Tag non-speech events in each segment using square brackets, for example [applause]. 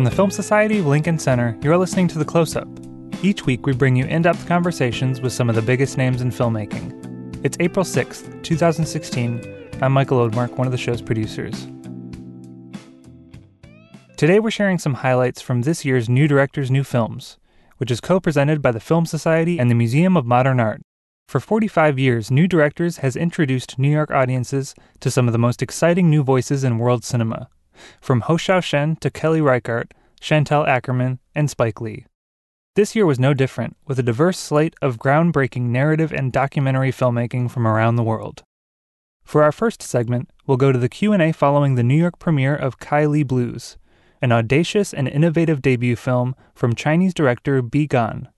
From the Film Society of Lincoln Center, you're listening to The Close Up. Each week, we bring you in depth conversations with some of the biggest names in filmmaking. It's April 6th, 2016. I'm Michael Odemark, one of the show's producers. Today, we're sharing some highlights from this year's New Directors New Films, which is co presented by the Film Society and the Museum of Modern Art. For 45 years, New Directors has introduced New York audiences to some of the most exciting new voices in world cinema, from Hou Hsiao-hsien to Kelly Reichardt, Chantal Akerman, and Spike Lee. This year was no different, with a diverse slate of groundbreaking narrative and documentary filmmaking from around the world. For our first segment, we'll go to the Q&A following the New York premiere of Kaili Blues, an audacious and innovative debut film from Chinese director Bi Gan.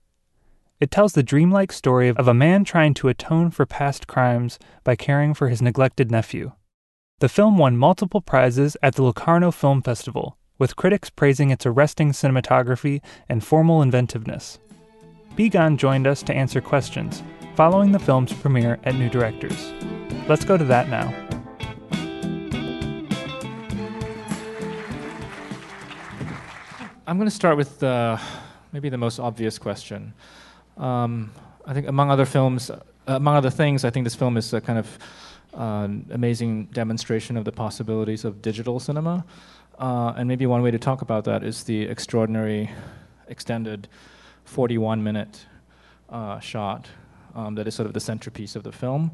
It tells the dreamlike story of a man trying to atone for past crimes by caring for his neglected nephew. The film won multiple prizes at the Locarno Film Festival, with critics praising its arresting cinematography and formal inventiveness. Bi Gan joined us to answer questions following the film's premiere at New Directors. Let's go to that now. I'm going to start with uh, maybe the most obvious question. Um, I think, among other films, uh, among other things, I think this film is a kind of uh, amazing demonstration of the possibilities of digital cinema. Uh, and maybe one way to talk about that is the extraordinary extended 41 minute uh, shot um, that is sort of the centerpiece of the film.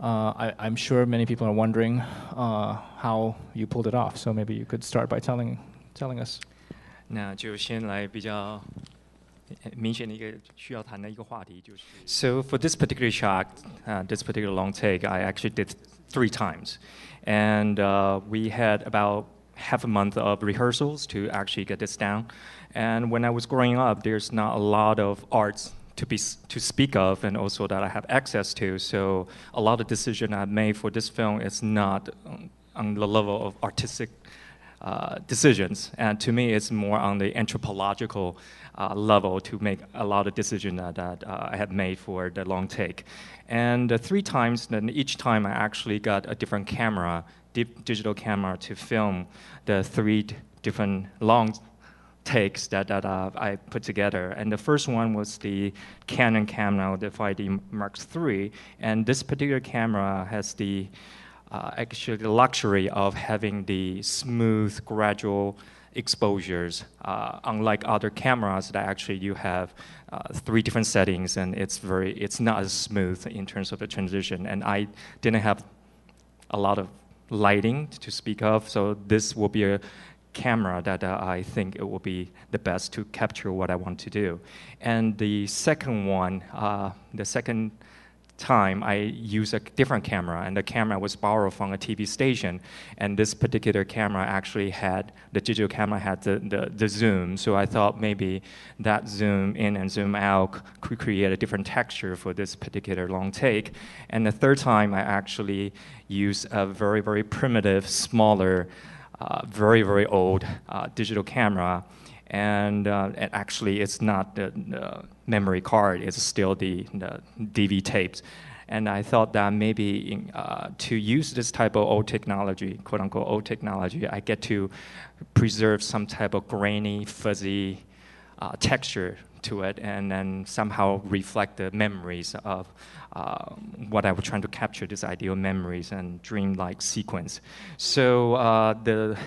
Uh, I, am sure many people are wondering how you pulled it off. So maybe you could start by telling telling us. 那就先来比较 明显的一个需要谈的一个话题就是。So for this particular shot, uh, this particular long take, I actually did three times, and uh, we had about half a month of rehearsals to actually get this down. And when I was growing up, there's not a lot of arts to be to speak of, and also that I have access to. So a lot of decision I made for this film is not on the level of artistic uh, decisions. And to me, it's more on the anthropological uh, level to make a lot of decisions that, that uh, I had made for the long take. And three times, then each time I actually got a different camera, digital camera, to film the three different long takes that, that uh, I put together. And the first one was the Canon camera, the 5D Mark III. And this particular camera has the uh, actually the luxury of having the smooth, gradual exposures, uh, unlike other cameras that actually you have uh, three different settings and it's very, it's not as smooth in terms of the transition. And I didn't have a lot of lighting to speak of, so this will be a camera that uh, I think it will be the best to capture what I want to do. And the second one, uh, the second time, I used a different camera, and the camera was borrowed from a TV station. And this particular camera actually had the digital camera had the, the, the zoom. So I thought maybe that zoom in and zoom out could create a different texture for this particular long take. And the third time, I actually used a very very primitive, smaller, uh, very very old uh, digital camera and, uh, and actually it's not the, the, memory card, it's still the, the DV tapes. And I thought that maybe in, uh, to use this type of old technology, quote unquote old technology, I get to preserve some type of grainy, fuzzy uh, texture to it and then somehow reflect the memories of uh, what I was trying to capture, this ideal memories and dreamlike sequence. So uh, the,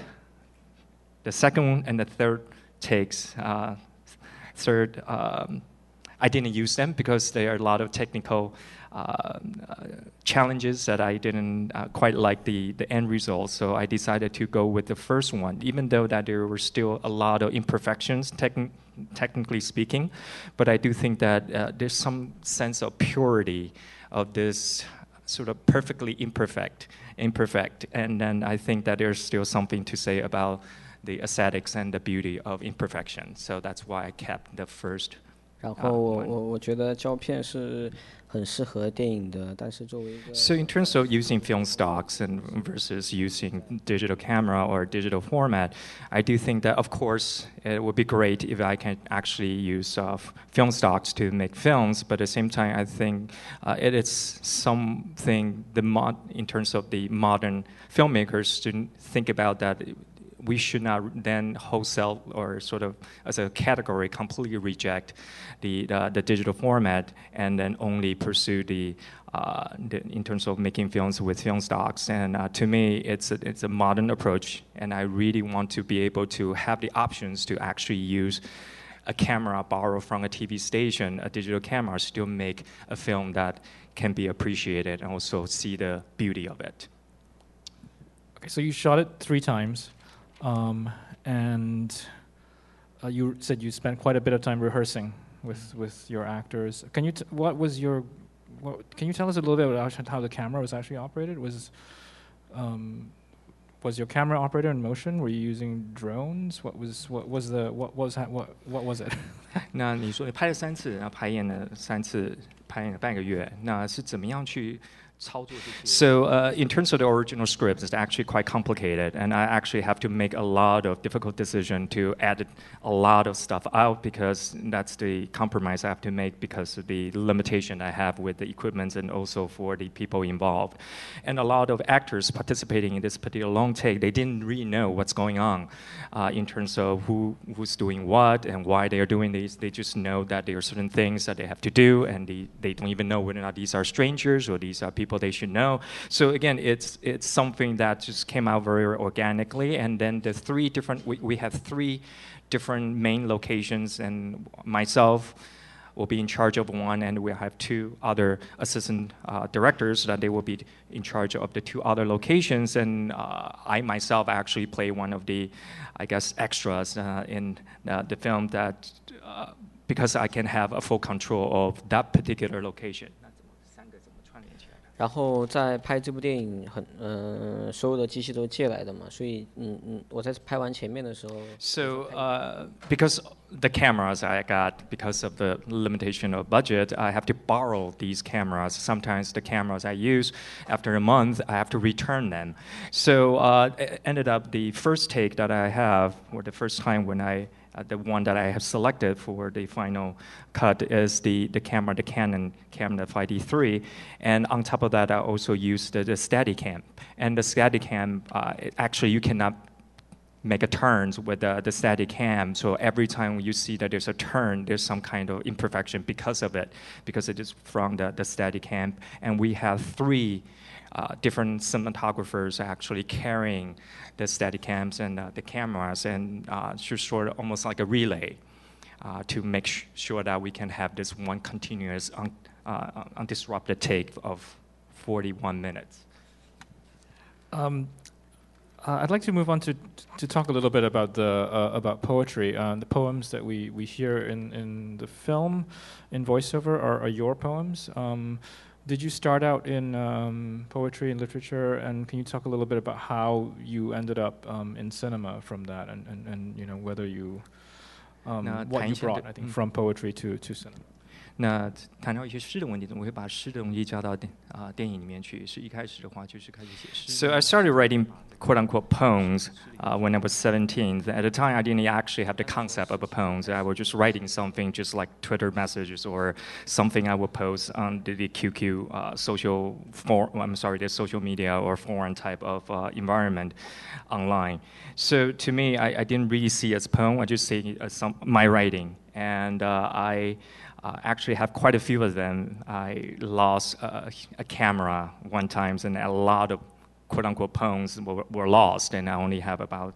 the second and the third takes. Uh, third, um, I didn't use them because there are a lot of technical uh, challenges that I didn't uh, quite like the, the end result. So I decided to go with the first one, even though that there were still a lot of imperfections, techn- technically speaking. But I do think that uh, there's some sense of purity of this sort of perfectly imperfect, imperfect. And then I think that there's still something to say about the aesthetics and the beauty of imperfection. So that's why I kept the first. 然后我我我觉得胶片是很适合电影的，但是作为一个 So in terms of using film stocks and versus using digital camera or digital format, I do think that of course it would be great if I can actually use uh, film stocks to make films, but at the same time I think uh, it is something the mod in terms of the modern filmmakers to think about that we should not then wholesale or sort of as a category completely reject the, the, the digital format and then only pursue the, uh, the, in terms of making films with film stocks. And uh, to me, it's a, it's a modern approach, and I really want to be able to have the options to actually use a camera borrowed from a TV station, a digital camera, still make a film that can be appreciated and also see the beauty of it. Okay, so you shot it three times, um, and uh, you said you spent quite a bit of time rehearsing with, with your actors. Can you what was your what, can you tell us a little bit about how the camera was actually operated? Was um, was your camera operator in motion? Were you using drones? What was what was the what was what what was it? [laughs] 那你说你拍了三次，然后排演了三次，排演了半个月，那是怎么样去 So uh, in terms of the original script, it's actually quite complicated, and I actually have to make a lot of difficult decision to edit a lot of stuff out because that's the compromise I have to make because of the limitation I have with the equipment and also for the people involved. And a lot of actors participating in this particular long take, they didn't really know what's going on uh, in terms of who who's doing what and why they are doing this. They just know that there are certain things that they have to do, and they, they don't even know whether or not these are strangers or these are people people they should know. So again, it's it's something that just came out very organically. And then the three different we, we have three different main locations, and myself will be in charge of one, and we have two other assistant uh, directors that they will be in charge of the two other locations. And uh, I myself actually play one of the, I guess, extras uh, in uh, the film that uh, because I can have a full control of that particular location. 然后在拍这部电影，很呃，所有的机器都借来的嘛，所以嗯嗯，我在拍完前面的时候。So uh, because the cameras I got because of the limitation of budget, I have to borrow these cameras. Sometimes the cameras I use, after a month, I have to return them. So uh, it ended up the first take that I have, or the first time when I uh, the one that I have selected for the final cut is the, the camera, the Canon camera 5D3. And on top of that, I also used the, the Steadicam. And the Steadicam, uh, actually, you cannot make a turns with the, the Steadicam. So every time you see that there's a turn, there's some kind of imperfection because of it, because it is from the, the Steadicam. And we have three uh, different cinematographers actually carrying the Steadicams and uh, the cameras, and uh, just sort of almost like a relay uh, to make sh- sure that we can have this one continuous, un- uh, undisrupted take of 41 minutes. Um, uh, I'd like to move on to to talk a little bit about the about poetry. The poems that we, we hear in, in the film, in voiceover, are, are your poems. Um, did you start out in um, poetry and literature, and can you talk a little bit about how you ended up um, in cinema from that, and, and, and you know whether you um, what you brought, I think, from poetry to to cinema. 那谈到一些诗的问题，我会把诗的东西加到电啊、呃、电影里面去。是一开始的话就是开始写诗。So I started writing quote unquote poems uh, when I was 17. At the time, I didn't actually have the concept of a poem. I was just writing something, just like Twitter messages or something I would post on the, the QQ uh, social for I'm sorry, the social media or forum type of uh, environment online. So to me, I, I, didn't really see it as a poem. I just see it as some, my writing, and uh, I uh, actually have quite a few of them. I lost a, a camera one time, and a lot of quote unquote poems were, were lost, and I only have about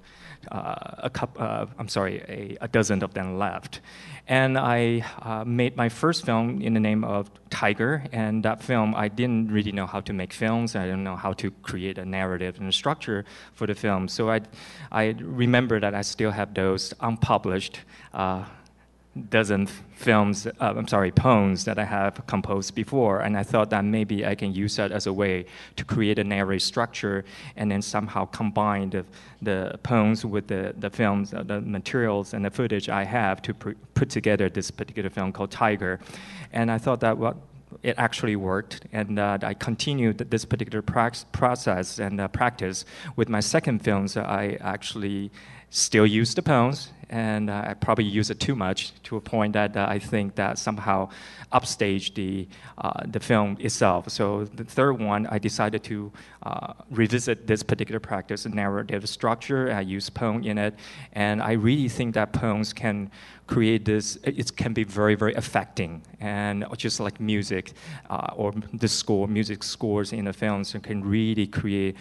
uh, a cup, uh, I'm sorry, a, a, dozen of them left. And I uh, made my first film in the name of Tiger, and that film, I didn't really know how to make films. I didn't know how to create a narrative and a structure for the film. So I, I remember that I still have those unpublished uh, dozen films, uh, I'm sorry, poems that I have composed before, and I thought that maybe I can use that as a way to create a narrative structure and then somehow combine the, the poems with the, the films, uh, the materials and the footage I have to pr- put together this particular film called Tiger. And I thought that well, it actually worked, and uh, I continued this particular process and uh, practice with my second films. I actually still use the poems and uh, I probably use it too much to a point that uh, I think that somehow upstage the uh, the film itself. So the third one, I decided to revisit this particular practice, narrative structure. I use poem in it, and I really think that poems can create this, it can be very, very affecting. And just like music or the score, music scores in the films can really create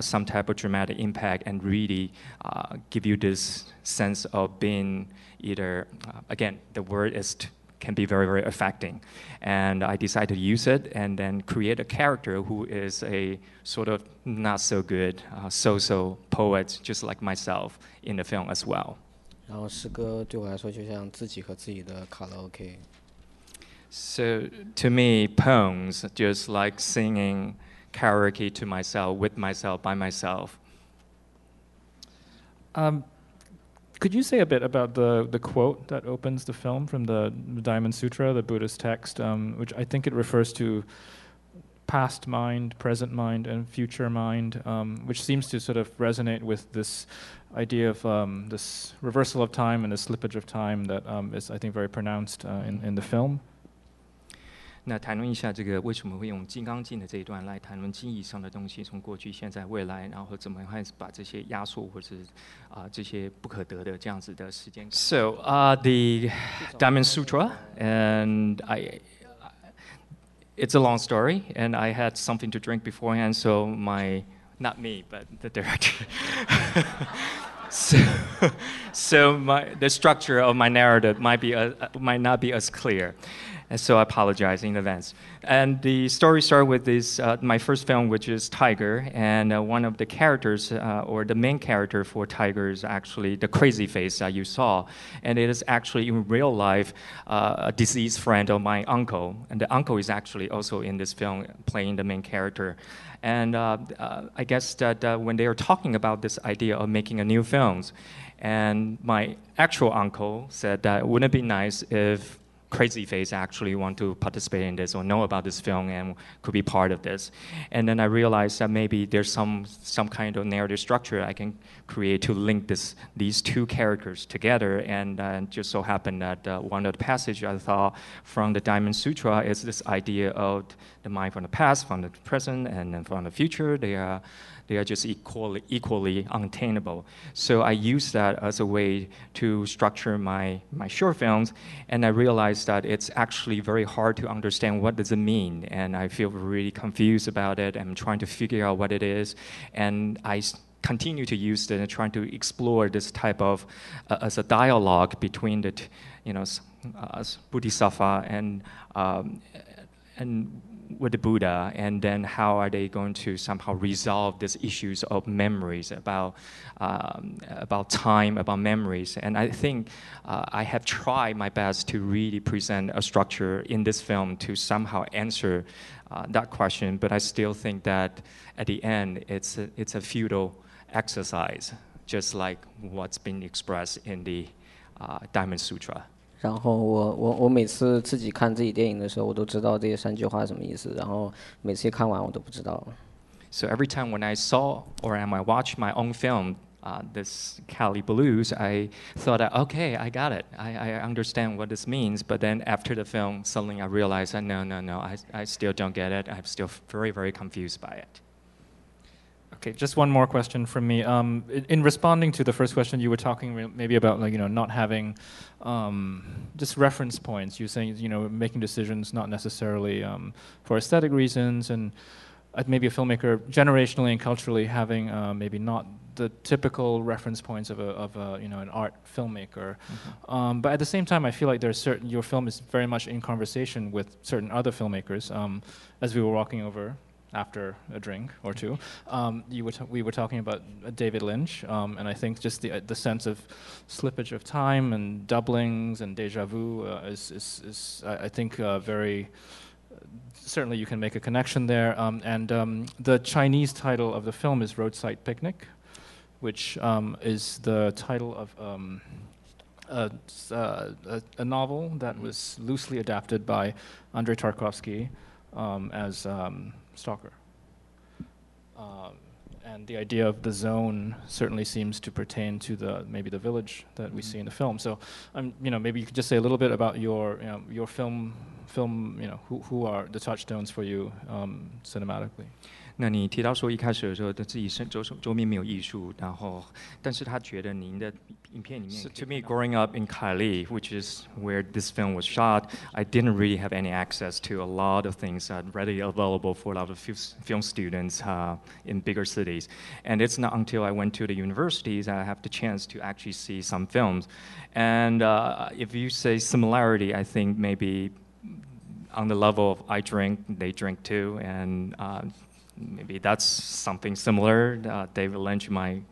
some type of dramatic impact and really give you this sense of being either, uh, again, the word is can be very, very affecting. And I decided to use it and then create a character who is a sort of not so good, uh, so so poet, just like myself in the film as well. 然后诗歌对我来说就像自己和自己的卡拉 OK。So to me, poems just like singing karaoke to myself, with myself, by myself. Um, could you say a bit about the, the quote that opens the film from the Diamond Sutra, the Buddhist text, um, which I think it refers to past mind, present mind, and future mind, um, which seems to sort of resonate with this idea of um, this reversal of time and the slippage of time that um, is, I think, very pronounced uh, in, in the film. 那谈论一下这个为什么会用《金刚经》的这一段来谈论记忆上的东西，从过去、现在、未来，然后怎么样把这些压缩或者啊、呃、这些不可得的这样子的时间。So, uh, the Diamond Sutra, and I it's a long story, and I had something to drink beforehand, so my not me, but the director. [laughs] so, so my, the structure of my narrative might be uh, might not be as clear. And so I apologize in advance. And the story starts with this, uh, my first film, which is Tiger, and uh, one of the characters, uh, or the main character for Tiger, is actually the crazy face that you saw, and it is actually in real life uh, a deceased friend of my uncle, and the uncle is actually also in this film playing the main character. And uh, uh, I guess that when they are talking about this idea of making a new film, and my actual uncle said that wouldn't it be nice if crazy face actually want to participate in this or know about this film and could be part of this. And then I realized that maybe there's some some kind of narrative structure I can create to link this these two characters together. And uh, just so happened that uh, one of the passages I thought from the Diamond Sutra is this idea of the mind from the past, from the present, and then from the future. They are they are just equally, equally unattainable. So I use that as a way to structure my, my short films, and I realized that it's actually very hard to understand what does it mean, and I feel really confused about it. I'm trying to figure out what it is, and I continue to use it and trying to explore this type of uh, as a dialogue between the, you know, uh, Bodhisattva and um, and with the Buddha, and then how are they going to somehow resolve these issues of memories about um, about time, about memories? And I think uh, I have tried my best to really present a structure in this film to somehow answer uh, that question. But I still think that at the end, it's a, it's a futile exercise, just like what's been expressed in the uh, Diamond Sutra. So every time when I saw or am I watched my own film, uh, this Kaili Blues, I thought, okay, I got it. I, I understand what this means. But then after the film, suddenly I realized, no, no, no, I, I still don't get it. I'm still very, very confused by it. Okay, just one more question from me. Um, in, responding to the first question, you were talking maybe about like you know not having um, just reference points. You're saying you know making decisions not necessarily um, for aesthetic reasons, and uh, maybe a filmmaker generationally and culturally having uh, maybe not the typical reference points of a, of a you know an art filmmaker. Mm-hmm. Um, but at the same time, I feel like there's certain your film is very much in conversation with certain other filmmakers. Um, as we were walking over after a drink or two, um, you were t- we were talking about David Lynch, um, and I think just the, uh, the sense of slippage of time and doublings and deja vu uh, is, is, is, I, I think, uh, very. Certainly, you can make a connection there. Um, and um, the Chinese title of the film is Roadside Picnic, which um, is the title of um, a, a, a, novel that mm-hmm. was loosely adapted by Andrei Tarkovsky um, as um, Stalker. Um, and the idea of the zone certainly seems to pertain to the maybe the village that we see in the film. So, um, you know, maybe you could just say a little bit about your you know, your film film. You know, who who are the touchstones for you um, cinematically? to me, growing up in Kaili, which is where this film was shot, I didn't really have any access to a lot of things that readily available for a lot of film students uh, in bigger cities. And it's not until I went to the universities that I have the chance to actually see some films. And uh, if you say similarity, I think maybe on the level of I drink, they drink too, and uh, maybe that's something similar. Uh, David Lynch might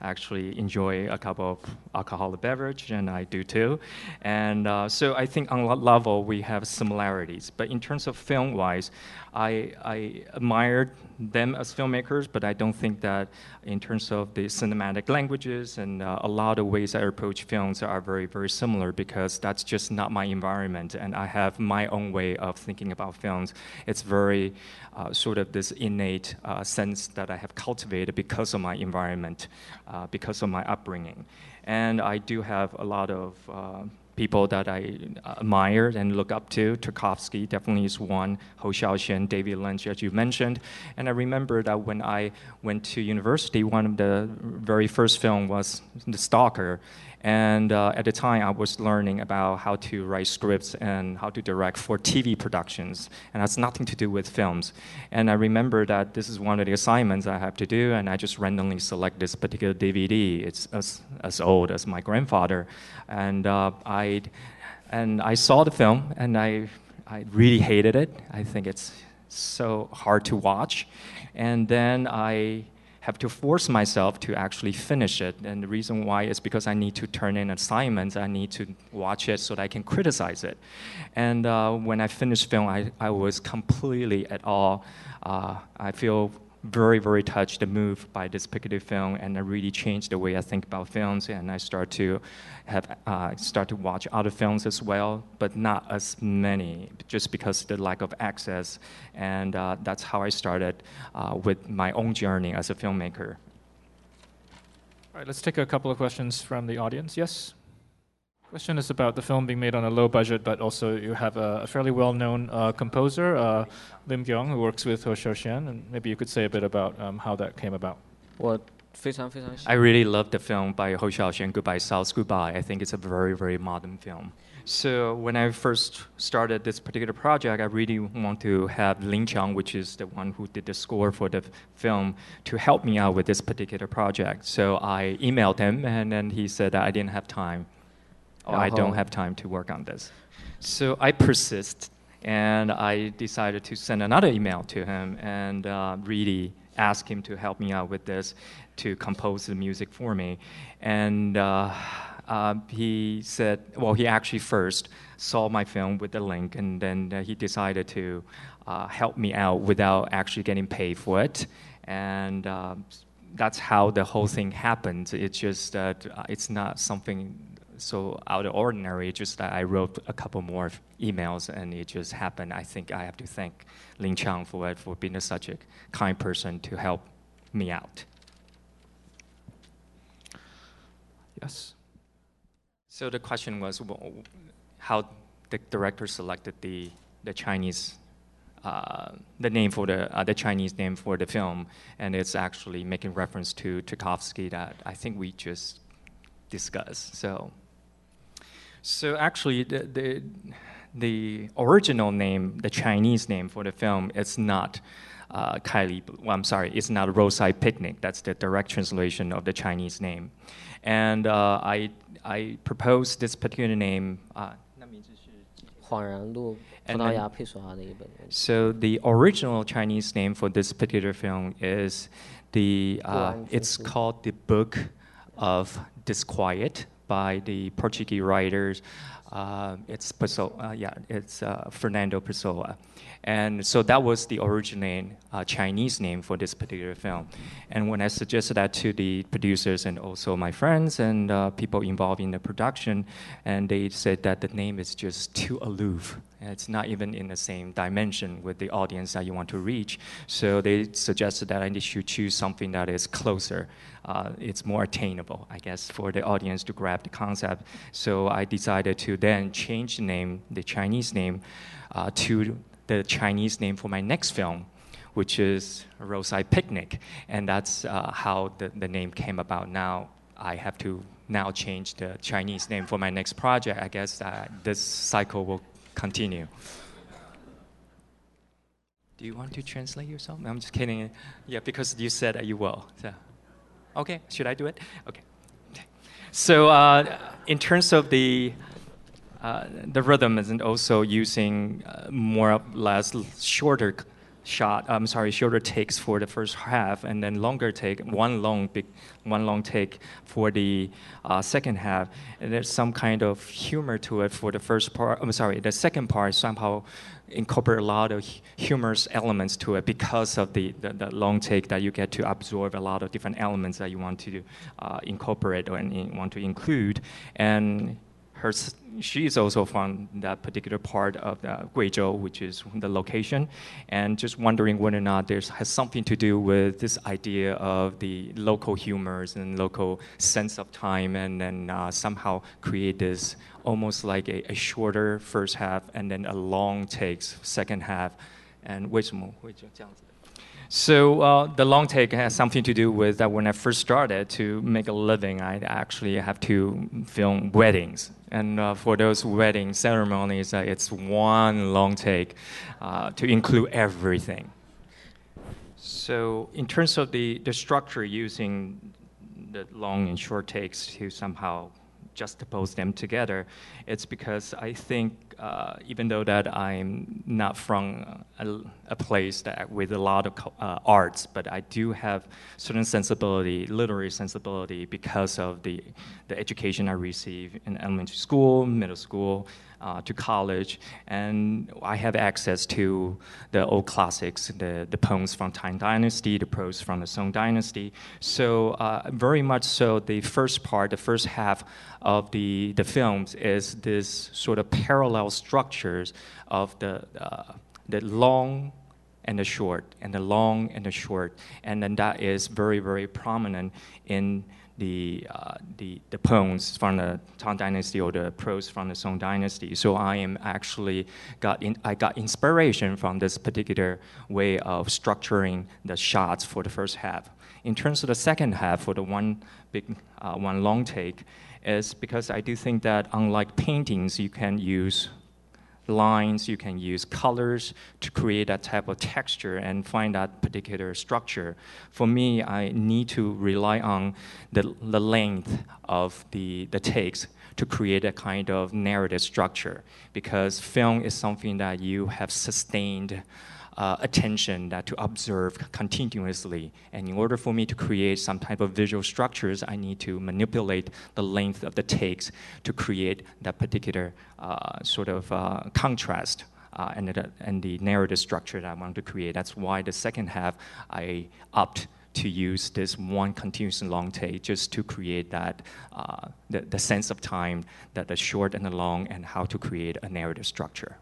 actually enjoy a cup of alcoholic beverage, and I do too. And uh, so I think on that level we have similarities. But in terms of film-wise, I, I admired them as filmmakers, but I don't think that in terms of the cinematic languages and uh, a lot of ways I approach films are very, very similar because that's just not my environment. And I have my own way of thinking about films. It's very uh, sort of this innate uh, sense that I have cultivated because of my environment, uh, because of my upbringing. And I do have a lot of uh, people that I uh, admire and look up to. Tarkovsky definitely is one. Hou Hsiao-hsien, David Lynch, as you mentioned. And I remember that when I went to university, one of the very first film was The Stalker. And uh, at the time, I was learning about how to write scripts and how to direct for TV productions. And that's nothing to do with films. And I remember that this is one of the assignments I have to do, and I just randomly select this particular DVD. It's as, as old as my grandfather. And, uh, I, and I saw the film, and I, I really hated it. I think it's so hard to watch. And then I have to force myself to actually finish it. And the reason why is because I need to turn in assignments. I need to watch it so that I can criticize it. And uh, when I finished film, I, I was completely at all. Uh, I feel very, very touched and moved by this particular film, and it really changed the way I think about films. And I start to have uh, start to watch other films as well, but not as many, just because the lack of access. And uh, that's how I started uh, with my own journey as a filmmaker. All right, let's take a couple of questions from the audience. Yes. Question is about the film being made on a low budget, but also you have a, a fairly well-known uh, composer, uh, Lim Giong, who works with Hou Hsiao-hsien, and maybe you could say a bit about um, how that came about. I really love the film by Hou Hsiao-hsien, Goodbye South Goodbye. I think it's a very, very modern film. So when I first started this particular project, I really want to have Lin Chang, which is the one who did the score for the film, to help me out with this particular project. So I emailed him, and then he said that I didn't have time I don't have time to work on this. So I persist, and I decided to send another email to him and uh, really ask him to help me out with this, to compose the music for me. And uh, uh, he said, well, he actually first saw my film with the link, and then uh, he decided to uh, help me out without actually getting paid for it. And uh, that's how the whole thing happened. It's just that it's not something so out of ordinary. Just that I wrote a couple more emails, and it just happened. I think I have to thank Lin Chang for it, for being such a kind person to help me out. Yes. So the question was how the director selected the the Chinese. Uh, the name for the uh, the Chinese name for the film, and it's actually making reference to Tarkovsky that I think we just discussed. So so actually, the, the, the original name, the Chinese name for the film, is not uh, Kaili. Well, I'm sorry, it's not Roadside Picnic. That's the direct translation of the Chinese name. And uh, I, I proposed this particular name. Uh, so the original Chinese name for this particular film is the. Uh, it's called the Book of Disquiet by the Portuguese writers. Uh, it's Pessoa, uh, yeah, it's uh, Fernando Pessoa. And so that was the original uh, Chinese name for this particular film. And when I suggested that to the producers and also my friends and uh, people involved in the production, and they said that the name is just too aloof. It's not even in the same dimension with the audience that you want to reach. So they suggested that I to choose something that is closer. Uh, it's more attainable, I guess, for the audience to grab the concept. So I decided to then change the name, the Chinese name, uh, to the Chinese name for my next film, which is Roadside Picnic. And that's uh, how the, the name came about. Now I have to now change the Chinese name for my next project. I guess this cycle will continue. Do you want to translate yourself? I'm just kidding. Yeah, because you said that you will. So. Okay, should I do it? Okay. So, uh, in terms of the uh, the rhythm, isn't also using uh, more or less shorter shot. I'm sorry, shorter takes for the first half, and then longer take, one long big, one long take for the uh, second half. And there's some kind of humor to it for the first part. I'm sorry, the second part somehow incorporate a lot of humorous elements to it because of the, the, the, long take that you get to absorb a lot of different elements that you want to uh, incorporate or want to include. And her she is also from that particular part of the Guizhou, which is the location, and just wondering whether or not this has something to do with this idea of the local humors and local sense of time, and then uh, somehow create this almost like a, a, shorter first half and then a long takes second half, and 为什么会这样子 ？so uh, the long take has something to do with that when I first started to make a living, I actually have to film weddings. And uh, for those wedding ceremonies, uh, it's one long take uh, to include everything. So in terms of the, the structure using the long and short takes to somehow juxtapose them together, it's because I think uh, even though that I'm not from a, a place that with a lot of uh, arts, but I do have certain sensibility, literary sensibility, because of the the education I received in elementary school, middle school, uh, to college, and I have access to the old classics, the, the poems from Tang Dynasty, the prose from the Song Dynasty. So uh, very much so, the first part, the first half of the, the films is this sort of parallel structures of the, uh, the long and the short, and the long and the short, and then that is very, very prominent in the, uh, the, the poems from the Tang Dynasty or the prose from the Song Dynasty. So I am actually got in, I got inspiration from this particular way of structuring the shots for the first half. In terms of the second half, for the one big, uh, one long take, is because I do think that unlike paintings, you can use lines, you can use colors to create that type of texture and find that particular structure. For me, I need to rely on the, the length of the, the takes to create a kind of narrative structure because film is something that you have sustained uh, attention that to observe continuously. And in order for me to create some type of visual structures, I need to manipulate the length of the takes to create that particular uh, sort of uh, contrast. Uh, and, the, and the narrative structure that I want to create. That's why the second half I opt to use this one continuous long take just to create that uh, the, the sense of time, that the short and the long, and how to create a narrative structure.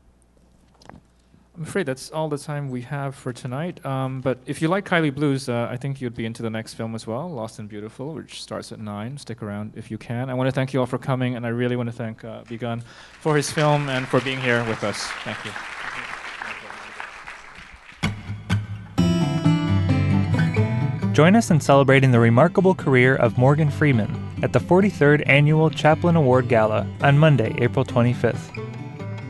I'm afraid that's all the time we have for tonight. Um, but if you like Kaili Blues, uh, I think you'd be into the next film as well, Lost and Beautiful, which starts at 9. Stick around if you can. I want to thank you all for coming, and I really want to thank uh, Bi Gan for his film and for being here with us. Thank you. Join us in celebrating the remarkable career of Morgan Freeman at the 43rd Annual Chaplin Award Gala on Monday, April 25th.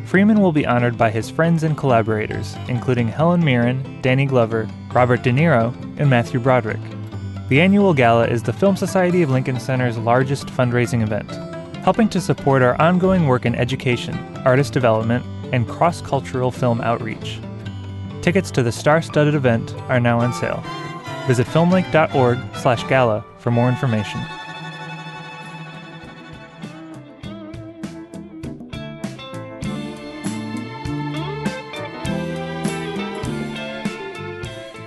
Freeman will be honored by his friends and collaborators, including Helen Mirren, Danny Glover, Robert De Niro, and Matthew Broderick. The annual gala is the Film Society of Lincoln Center's largest fundraising event, helping to support our ongoing work in education, artist development, and cross cultural film outreach. Tickets to the star studded event are now on sale. Visit filmlinc.org/gala for more information.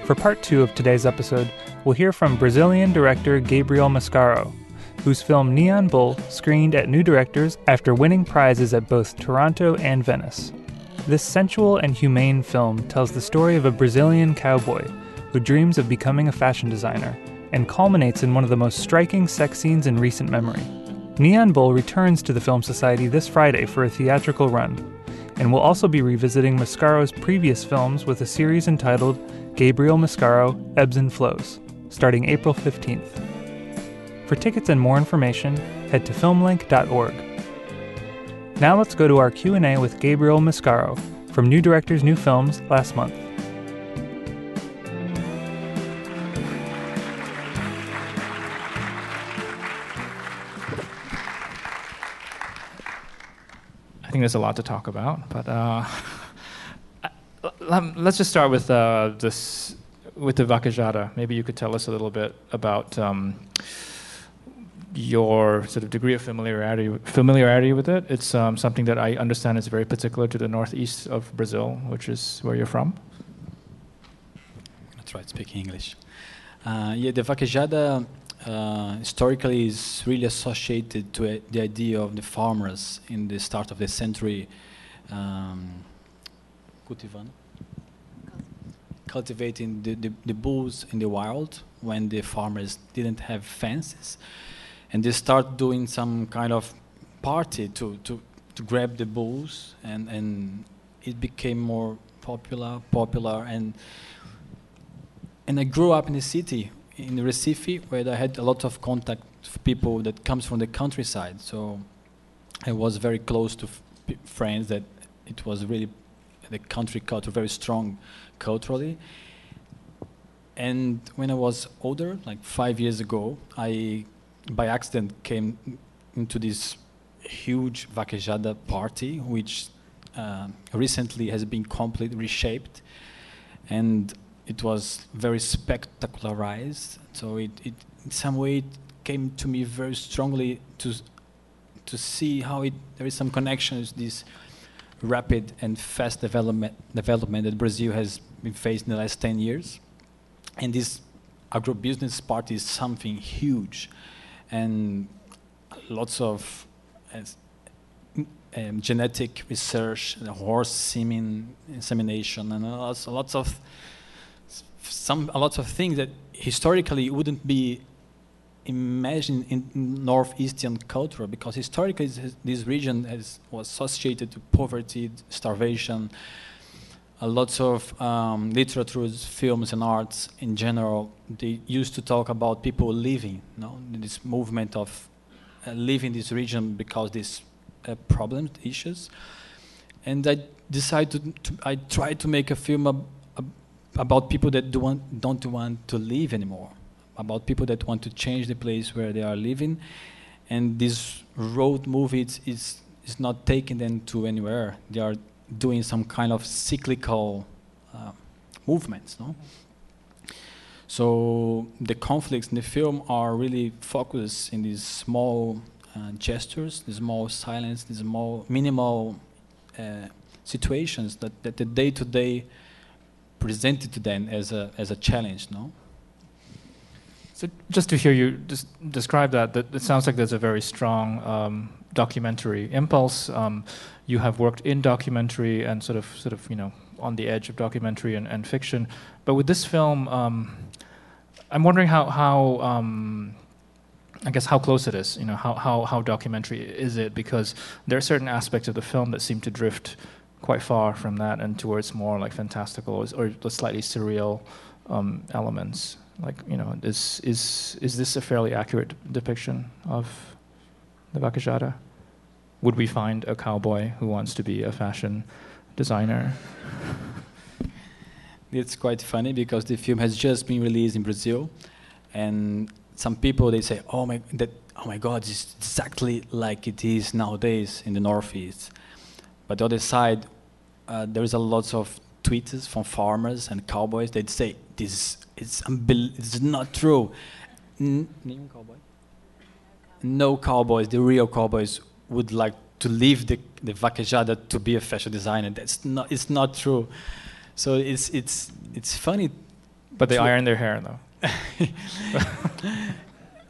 For part two of today's episode, we'll hear from Brazilian director Gabriel Mascaro, whose film Neon Bull screened at New Directors after winning prizes at both Toronto and Venice. This sensual and humane film tells the story of a Brazilian cowboy who dreams of becoming a fashion designer and culminates in one of the most striking sex scenes in recent memory. Neon Bull returns to the Film Society this Friday for a theatrical run, and we'll also be revisiting Mascaro's previous films with a series entitled Gabriel Mascaro Ebbs and Flows, starting April 15th. For tickets and more information, head to filmlinc.org. Now let's go to our Q&A with Gabriel Mascaro from New Directors New Films last month. I think there's a lot to talk about, but uh, [laughs] let's just start with uh, this with the Vaquejada. Maybe you could tell us a little bit about um, your sort of degree of familiarity familiarity with it. It's um, something that I understand is very particular to the northeast of Brazil, which is where you're from. That's right, speaking English. Uh, yeah, the Vaquejada uh, historically is really associated to a, the idea of the farmers in the start of the century um, cultivando, cultivating the, the, the, bulls in the wild when the farmers didn't have fences. And they start doing some kind of party to, to, to grab the bulls, and, and it became more popular, popular, and and I grew up in the city in Recife, where I had a lot of contact with people that comes from the countryside. So I was very close to friends that it was really the country culture very strong culturally. And when I was older, like five years ago, I by accident came into this huge vaquejada party, which uh, recently has been completely reshaped. And it was very spectacularized. So it, it, in some way, it came to me very strongly to to see how it there is some connections this rapid and fast development development that Brazil has been faced in the last 10 years, and this agribusiness part is something huge, and lots of um, genetic research, horse semen insemination, and lots, lots of some a lot of things that historically wouldn't be imagined in northeastern culture because historically this region has, was associated to poverty, starvation, a lots of um, literature, films, and arts in general. They used to talk about people living, you know, this movement of uh, living this region because these uh, problems, issues. And I decided to, to I tried to make a film about people that do want, don't want to live anymore, about people that want to change the place where they are living. And this road movie is, is, is not taking them to anywhere. They are doing some kind of cyclical uh, movements. No? So the conflicts in the film are really focused in these small uh, gestures, these small silence, these small minimal uh, situations that, that the day-to-day presented to them as a, as a challenge, no? So just to hear you describe that, that it sounds like there's a very strong um, documentary impulse. Um, you have worked in documentary and sort of, sort of, you know, on the edge of documentary and, and fiction. But with this film, um, I'm wondering how, how um, I guess how close it is. You know, how, how, how documentary is it? Because there are certain aspects of the film that seem to drift quite far from that and towards more like fantastical or, or slightly surreal um, elements. Like you know, is is is this a fairly accurate depiction of the Vaquejada? Would we find a cowboy who wants to be a fashion designer? It's quite funny because the film has just been released in Brazil, and some people they say, "Oh my, that, oh my God, it's exactly like it is nowadays in the Northeast." But the other side, uh, there is a lot of tweets from farmers and cowboys. They'd say, "This is unbel- It's not true." N- cowboy? No cowboys. The real cowboys would like to leave the the vaquejada to be a fashion designer. That's not. It's not true. So it's it's it's funny. But they iron their hair though. [laughs]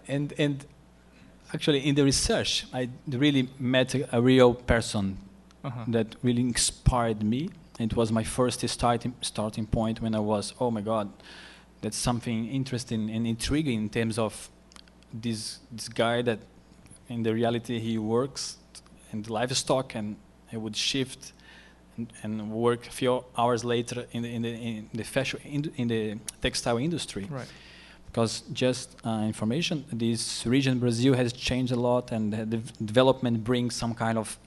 and and actually in the research, I really met a, a real person uh-huh. that really inspired me. It was my first starting starting point when I was, oh my God, that's something interesting and intriguing in terms of this this guy that in the reality he works in the livestock and he would shift and, and work a few hours later in the in the, in the fashion in, in the textile industry. Right. Because just uh, information, this region Brazil has changed a lot, and the development brings some kind of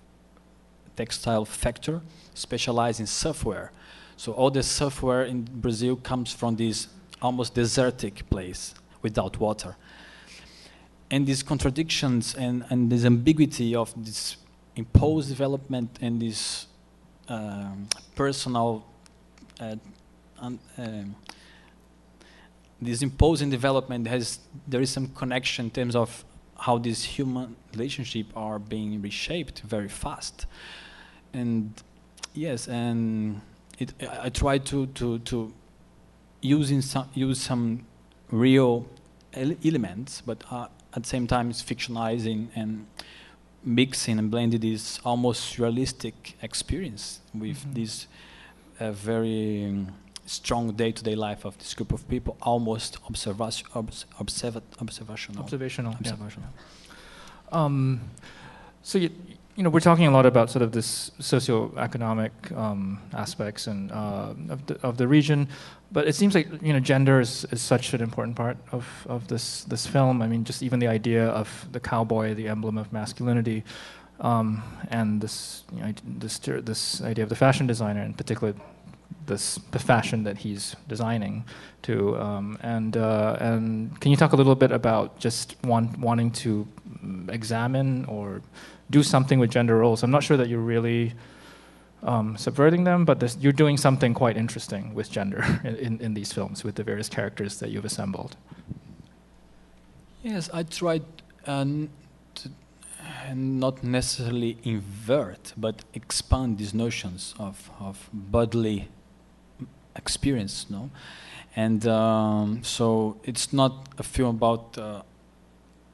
textile factor specialized in software. So all the software in Brazil comes from this almost desertic place without water. And these contradictions and, and this ambiguity of this imposed development and this um, personal uh, um, this imposing development has there is some connection in terms of how these human relationships are being reshaped very fast. And yes and it, I, I try to to to using some use some real ele elements but uh, at the same time it's fictionalizing and mixing and blending this almost realistic experience with mm -hmm. this uh, very um, strong day-to-day life of this group of people, almost observation, obs observa observational. Observational. Observational. Yeah. Um, so you, you know, we're talking a lot about sort of this socioeconomic um, aspects and uh, of, the, of the region, but it seems like you know gender is, is such an important part of, of this this film. I mean, just even the idea of the cowboy, the emblem of masculinity, um, and this you know, this this idea of the fashion designer, in particular, this the fashion that he's designing to. Um, and uh, and can you talk a little bit about just want, wanting to examine or do something with gender roles. I'm not sure that you're really um, subverting them, but this, you're doing something quite interesting with gender [laughs] in, in, in, these films with the various characters that you've assembled. Yes, I tried um, to uh, not necessarily invert, but expand these notions of, of bodily experience, no? And um, so it's not a film about uh,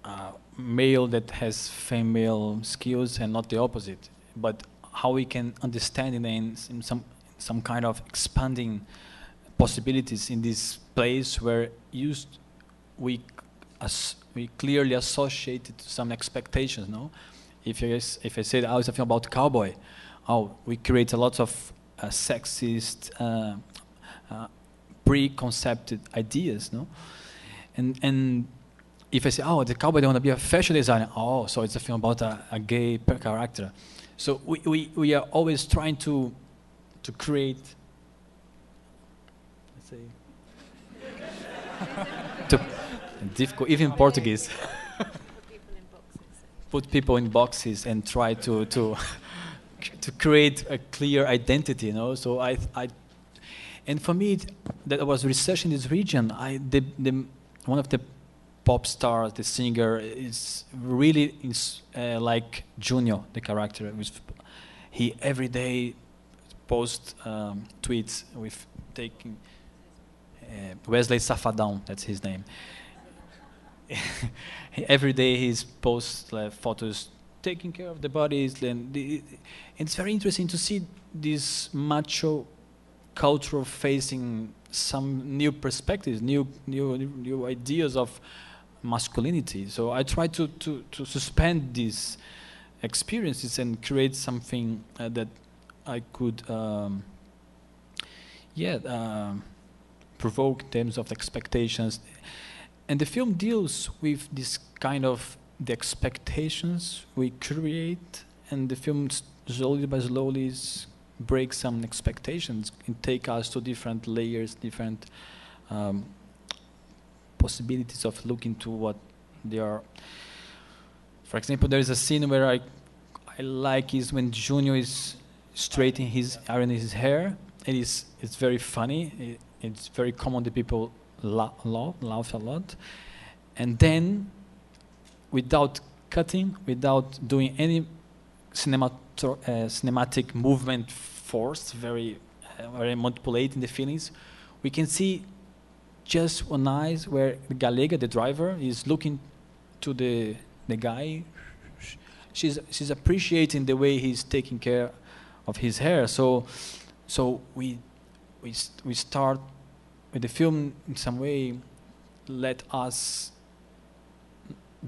uh, male that has female skills and not the opposite, but how we can understand in, in some some kind of expanding possibilities in this place where used we as we clearly associated to some expectations. No, if I if I said oh a about cowboy, oh we create a lot of uh, sexist. Uh, uh, preconceived ideas, no, and and if I say, oh, the cowboy, they want to be a fashion designer, oh, so it's a film about a, a gay character. So we, we, we are always trying to, to create, let's say, [laughs] to, difficult, even Portuguese. [laughs] Put people in boxes and try to, to, [laughs] to create a clear identity, you know. So I, I and for me, that I was researching this region, I, the, the, one of the pop star, the singer, is really is, uh, like Junior, the character. He every day posts um, tweets with taking uh, Wesley Safadão, that's his name. [laughs] every day he posts photos taking care of the bodies, and it's very interesting to see this macho culture facing some new perspectives, new new new ideas of masculinity. So I try to, to, to suspend these experiences and create something uh, that I could, um, yeah, uh, provoke in terms of expectations. And the film deals with this kind of the expectations we create, and the film slowly by slowly breaks some expectations and take us to different layers, different um, possibilities of looking to what they are. For example, there is a scene where I, I like is when Junior is straightening his ironing his hair. It is it's very funny. It, it's very common that people laugh, laugh a lot, and then without cutting, without doing any cinemat uh, cinematic movement force, very uh, very manipulating the feelings, we can see just one eyes where Galega, the driver, is looking to the the guy. She's she's appreciating the way he's taking care of his hair. So, so we we we start with the film in some way let us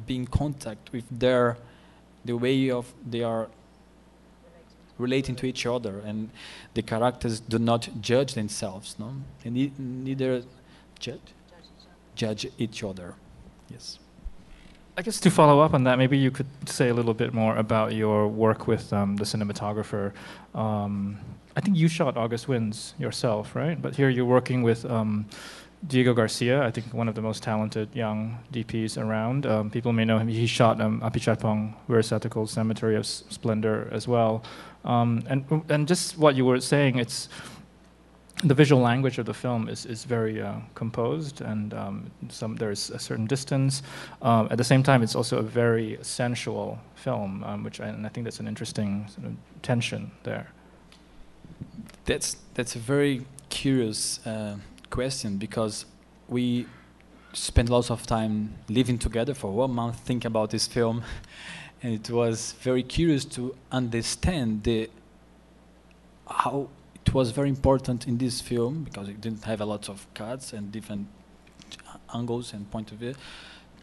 be in contact with their the way of they are relating to each other and the characters do not judge themselves no and neither judge judge each other yes I guess to follow up on that, maybe you could say a little bit more about your work with um, the cinematographer. Um, I think you shot August Winds yourself, right? But here you're working with um, Diego Garcia, I think one of the most talented young DPs around. Um, people may know him. He shot um, Apichatpong, Weerasethakul Cemetery of S Splendor as well. Um, and, and just what you were saying, it's the visual language of the film is, is very uh, composed and um, some, there's a certain distance. Um, at the same time, it's also a very sensual film, um, which I, and I think that's an interesting sort of tension there. That's, that's a very curious uh, question because we spent lots of time living together for one month thinking about this film and [laughs] it was very curious to understand the how it was very important in this film because it didn't have a lot of cuts and different angles and point of view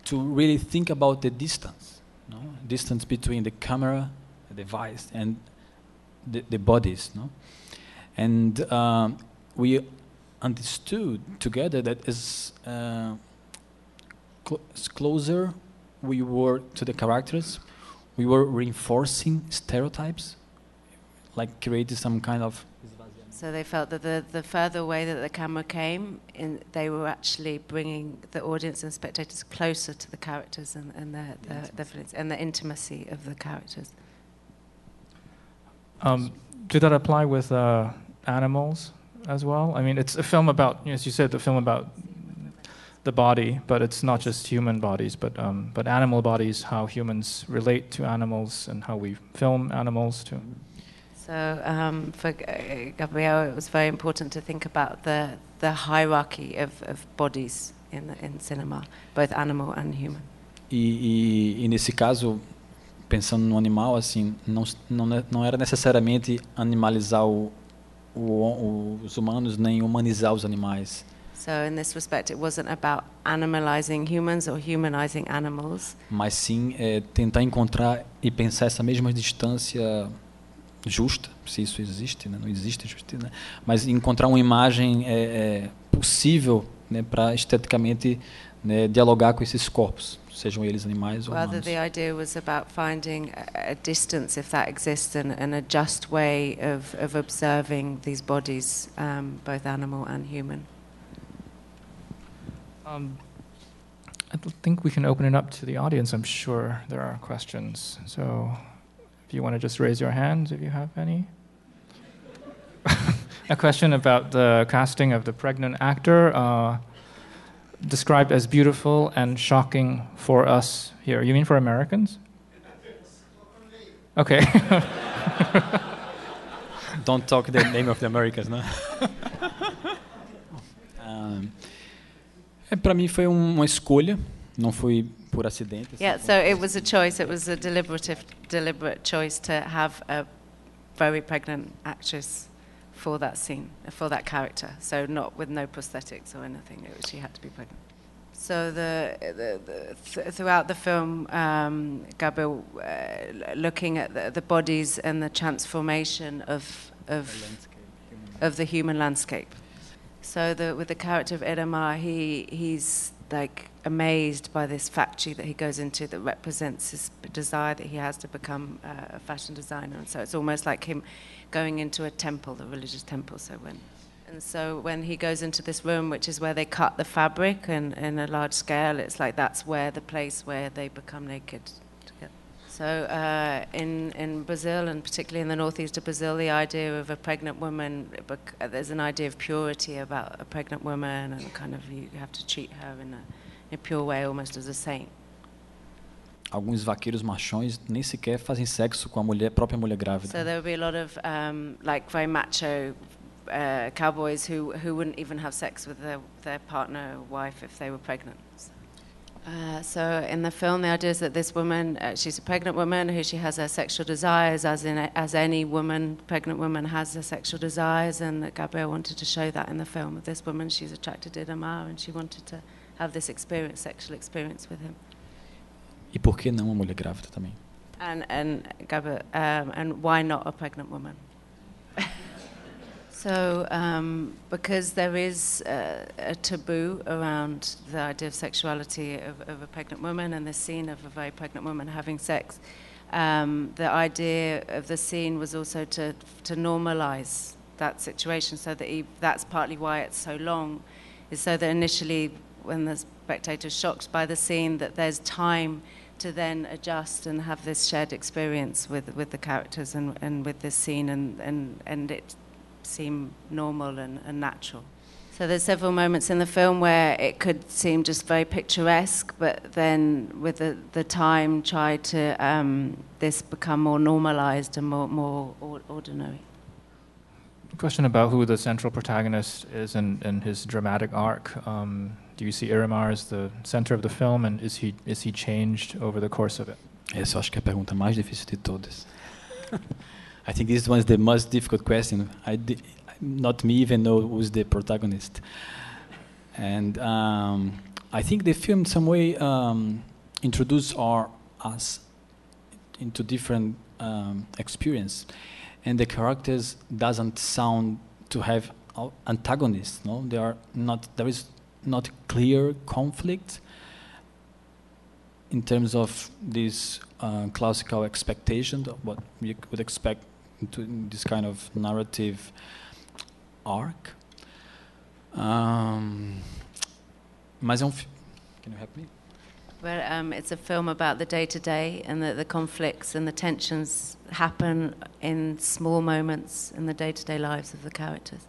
to really think about the distance no? distance between the camera the device and the, the bodies no? and um, we understood together that as uh, cl closer we were to the characters, we were reinforcing stereotypes, like creating some kind of. So they felt that the, the further away that the camera came, in, they were actually bringing the audience and spectators closer to the characters and, and the, the, the, and the intimacy of the characters. Um, did that apply with uh, animals? as well. I mean, it's a film about, as you said, the film about the body, but it's not just human bodies, but um, but animal bodies, how humans relate to animals, and how we film animals too. So um, for Gabriel, it was very important to think about the the hierarchy of, of bodies in in cinema, both animal and human. E, e, e nesse caso, pensando no animal, assim, não, não, não era necessariamente animalizar o, o, os humanos nem humanizar os animais. So in this respect, it wasn't about animalizing humans or humanizing animals. Mas sim é, tentar encontrar e pensar essa mesma distância justa, se isso existe, né? não existe justiça, né? mas encontrar uma imagem é, é possível né, para esteticamente né, dialogar com esses corpos sejam eles animais ou humanos. Rather, the idea was about finding a, a distance, if that exists, and, and, a just way of, of observing these bodies, um, both animal and human. Um, I think we can open it up to the audience. I'm sure there are questions. So if you want to just raise your hands if you have any. [laughs] a question about the casting of the pregnant actor. Uh, described as beautiful and shocking for us here. You mean for Americans? Okay. [laughs] Don't talk the name of the Americans, no? [laughs] um, para mim foi uma escolha, não foi por acidente. Yeah, so it was a choice. It was a deliberative, deliberate choice to have a very pregnant actress for that scene, for that character. So not with no prosthetics or anything. It was, she had to be pregnant. So the, the, the th throughout the film, um, Gabriel uh, looking at the, the, bodies and the transformation of of of the human landscape. So the, with the character of Iremar, he he's like amazed by this factory that he goes into that represents his desire that he has to become uh, a fashion designer. And so it's almost like him going into a temple, the religious temple. So when, and so when he goes into this room, which is where they cut the fabric and in a large scale, it's like that's where the place where they become naked. So uh, in in Brazil and particularly in the northeast of Brazil, the idea of a pregnant woman, there's an idea of purity about a pregnant woman, and kind of you have to treat her in a, in a pure way, almost as a saint. alguns vaqueiros machões nem sequer fazem sexo com a mulher, própria mulher grávida. So there would be a lot of um, like very macho uh, cowboys who who wouldn't even have sex with their their partner or wife if they were pregnant. Uh, so in the film, the idea is that this woman, uh, she's a pregnant woman who she has her sexual desires, as in as any woman, pregnant woman has her sexual desires, and that Gabriel wanted to show that in the film. This woman, she's attracted to Amar, and she wanted to have this experience, sexual experience with him. E por que não uma mulher grávida também? And and Gabriel, um, and why not a pregnant woman? So, um, because there is uh, a taboo around the idea of sexuality of, of, a pregnant woman and the scene of a very pregnant woman having sex, um, the idea of the scene was also to, to normalize that situation so that he, that's partly why it's so long, is so that initially, when the spectator is shocked by the scene, that there's time to then adjust and have this shared experience with, with the characters and, and with this scene, and, and, and it seem normal and, and natural. So there's several moments in the film where it could seem just very picturesque, but then with the, the time try to um, this become more normalized and more, more ordinary. Question about who the central protagonist is in, in his dramatic arc. Um, do you see Iremar as the center of the film, and is he is he changed over the course of it? Essa acho que é a pergunta mais difícil de todas. [laughs] I think this one is the most difficult question. I not me even know who's the protagonist. And um, I think the film, in some way, um, introduced our us into different um, experience, and the characters doesn't sound to have antagonists. No, they are not. There is not clear conflict in terms of this uh, classical expectation of what you would expect into this kind of narrative arc. Um, mas é um Can you help me? Well, um, it's a film about the day to day and that the conflicts and the tensions happen in small moments in the day to day lives of the characters.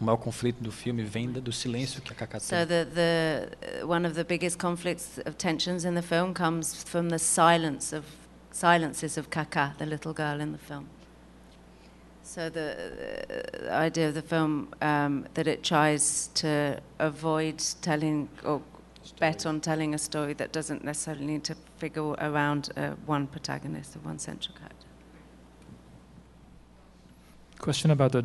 O maior conflito do filme vem do silêncio que a Cacá. So the, the, one of the biggest conflicts of tensions in the film comes from the silence of silences of Kaka, the little girl in the film. So the, uh, idea of the film um, that it tries to avoid telling or bet on telling a story that doesn't necessarily need to figure around uh, one protagonist or one central character. Question about the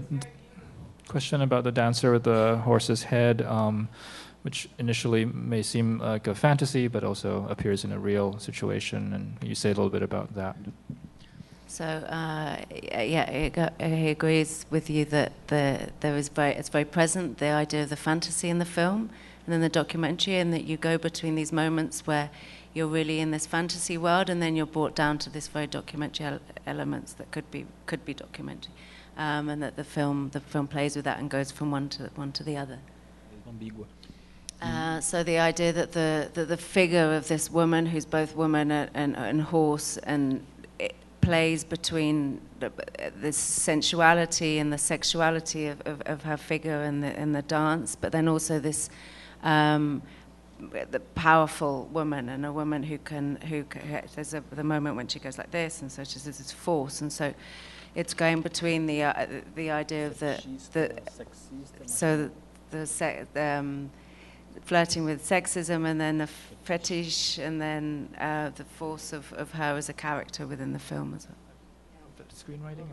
question about the dancer with the horse's head, um, which initially may seem like a fantasy, but also appears in a real situation. And you say a little bit about that. So uh, yeah, he agrees with you that the, there is very, it's very present the idea of the fantasy in the film, and then the documentary, and that you go between these moments where you're really in this fantasy world, and then you're brought down to this very documentary elements that could be could be documentary, um, and that the film the film plays with that and goes from one to one to the other. Uh, so the idea that the, that the figure of this woman, who's both woman and, and, and horse, and plays between the, the, sensuality and the sexuality of, of, of her figure and the, and the dance, but then also this um, the powerful woman and a woman who can who there's a, the moment when she goes like this, and so she's this force, and so it's going between the uh, the idea of the the so the, the um, flirting with sexism and then the fetish and then uh, the force of, of her as a character within the film as well. Screenwriting?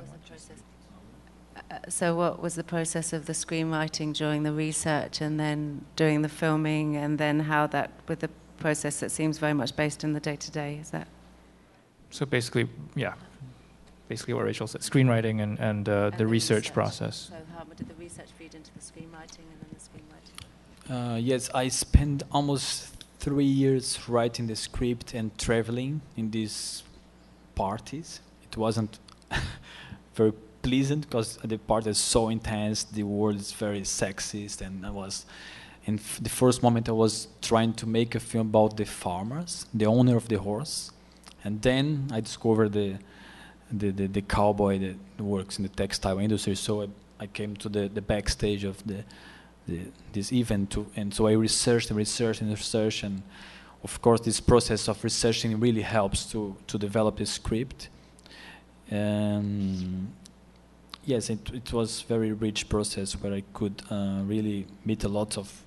Uh, so what was the process of the screenwriting during the research and then doing the filming and then how that with the process that seems very much based in the day-to-day is that? So basically yeah. Basically what rachel said screenwriting and, and, uh, and the, the research, research, process. So how did the research feed into the screenwriting and then the screenwriting uh, yes, I spent almost three years writing the script and traveling in these parties. It wasn't [laughs] very pleasant because the part is so intense, the world is very sexist, and I was. In the first moment, I was trying to make a film about the farmers, the owner of the horse, and then I discovered the the, the, the cowboy that works in the textile industry. So I, I came to the, the backstage of the the, this event to, and so I researched and researched and researched and of course this process of researching really helps to, to develop a script and yes it, it was very rich process where I could uh, really meet a lot of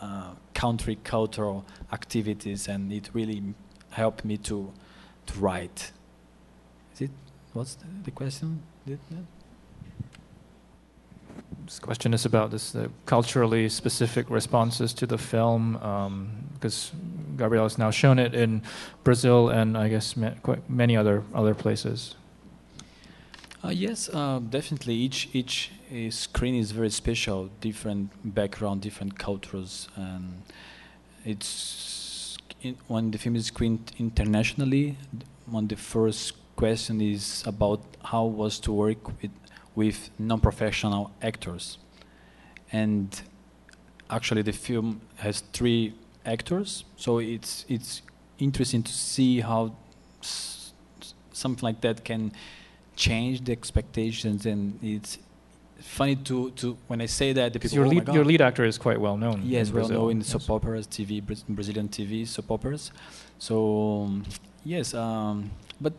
uh, country cultural activities, and it really helped me to to write. Is it? What's the, the question? Did, yeah? This question is about this culturally specific responses to the film, because um, Gabriel has now shown it in Brazil and I guess ma many other other places. Uh, yes, uh, definitely. Each each uh, screen is very special, different background, different cultures, and it's in, when the film is screened internationally. Of the first question is about how was to work with with non-professional actors, and actually the film has three actors, so it's it's interesting to see how something like that can change the expectations, and it's funny to, to when I say that the people. Your oh lead your lead actor is quite well known. Yes, well known in yes. soap operas, TV, Brazilian TV soap operas. So um, yes, um, but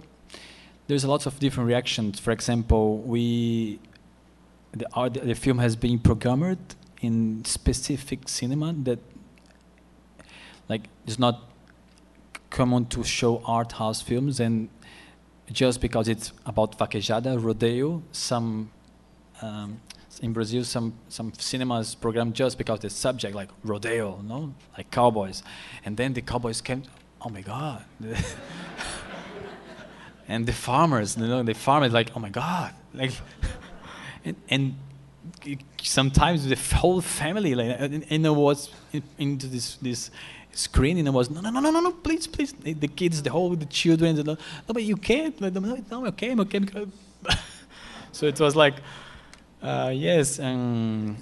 there's a lots of different reactions. For example, we the art, the film has been programmed in specific cinema that like is not common to show art house films and just because it's about vaquejada, rodeo, some um, in Brazil some some cinemas program just because the subject like rodeo, no, like cowboys, and then the cowboys came. Oh my God! [laughs] and the farmers, you know, the farmers like, oh my God, like, [laughs] and, and sometimes the whole family like and, and it was into this this screen and it was no no no no no no please please. The, the kids the whole the children no, no but you can't no, no okay I'm okay. [laughs] So it was like uh, yes and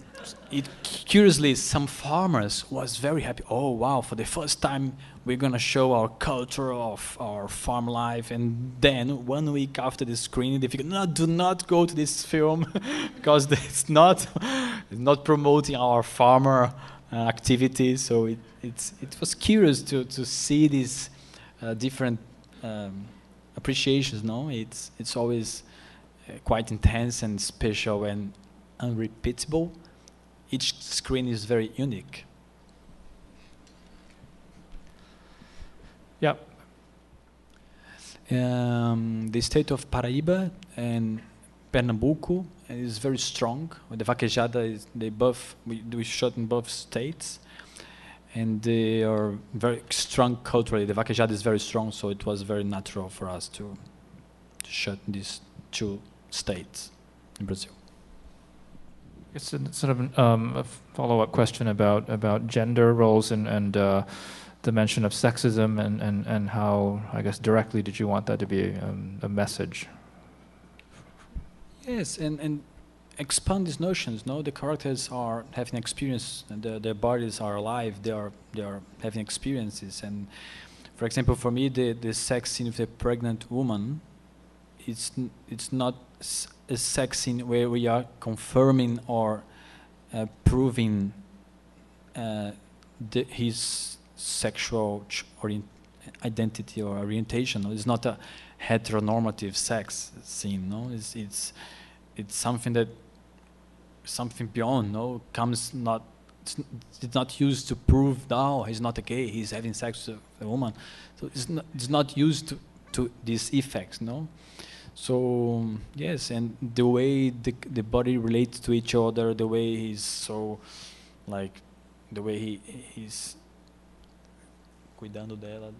it curiously some farmers was very happy. Oh wow for the first time we're gonna show our culture of our farm life and then one week after the screening they figured no do not go to this film [laughs] because [laughs] it's not it's not promoting our farmer uh, activities so it, it's it was curious to to see these uh, different um, appreciations no? It's it's always uh, quite intense and special and unrepeatable. Each screen is very unique Yeah. Um, the state of Paraíba and Pernambuco is very strong. The vaquejada is they both we, we shot in both states, and they are very strong culturally. The vaquejada is very strong, so it was very natural for us to, to shoot in these two states in Brazil. It's a, sort of um, a follow-up question about about gender roles and and. Uh, dimension of sexism and, and, and how, I guess, directly did you want that to be um, a message? Yes, and, and expand these notions. No, the characters are having experience, and their, their bodies are alive. They are they are having experiences. And for example, for me, the, the sex scene with a pregnant woman, it's it's not a sex scene where we are confirming or uh, proving uh, the, his sexual identity or orientation. It's not a heteronormative sex scene. No, it's it's it's something that something beyond. No, comes not. It's, it's not used to prove now oh, he's not a gay. He's having sex with a woman. So it's not it's not used to to these effects. No. So yes, and the way the the body relates to each other, the way he's so, like, the way he he's cuidando dela.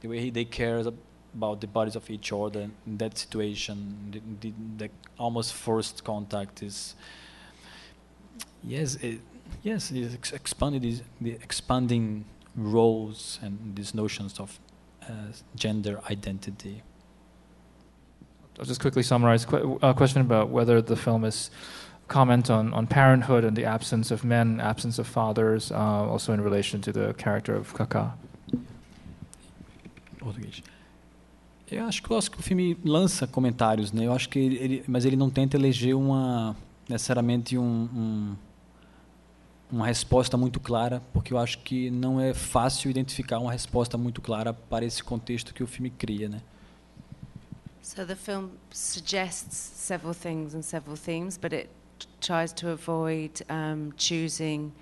The way they cares about the bodies of each other in that situation, the, the, the almost forced contact is. Yes, it, yes, it's ex expanded these, the expanding roles and these notions of uh, gender identity. I'll just quickly summarize a question about whether the film is comment on, on parenthood and the absence of men, absence of fathers, uh, also in relation to the character of Kaká. Português. Eu acho que, eu acho que o filme lança comentários, né? Eu acho que ele, mas ele não tenta eleger uma necessariamente um, um, uma resposta muito clara, porque eu acho que não é fácil identificar uma resposta muito clara para esse contexto que o filme cria, né? So the film suggests several things and several themes, but it tries to avoid um, choosing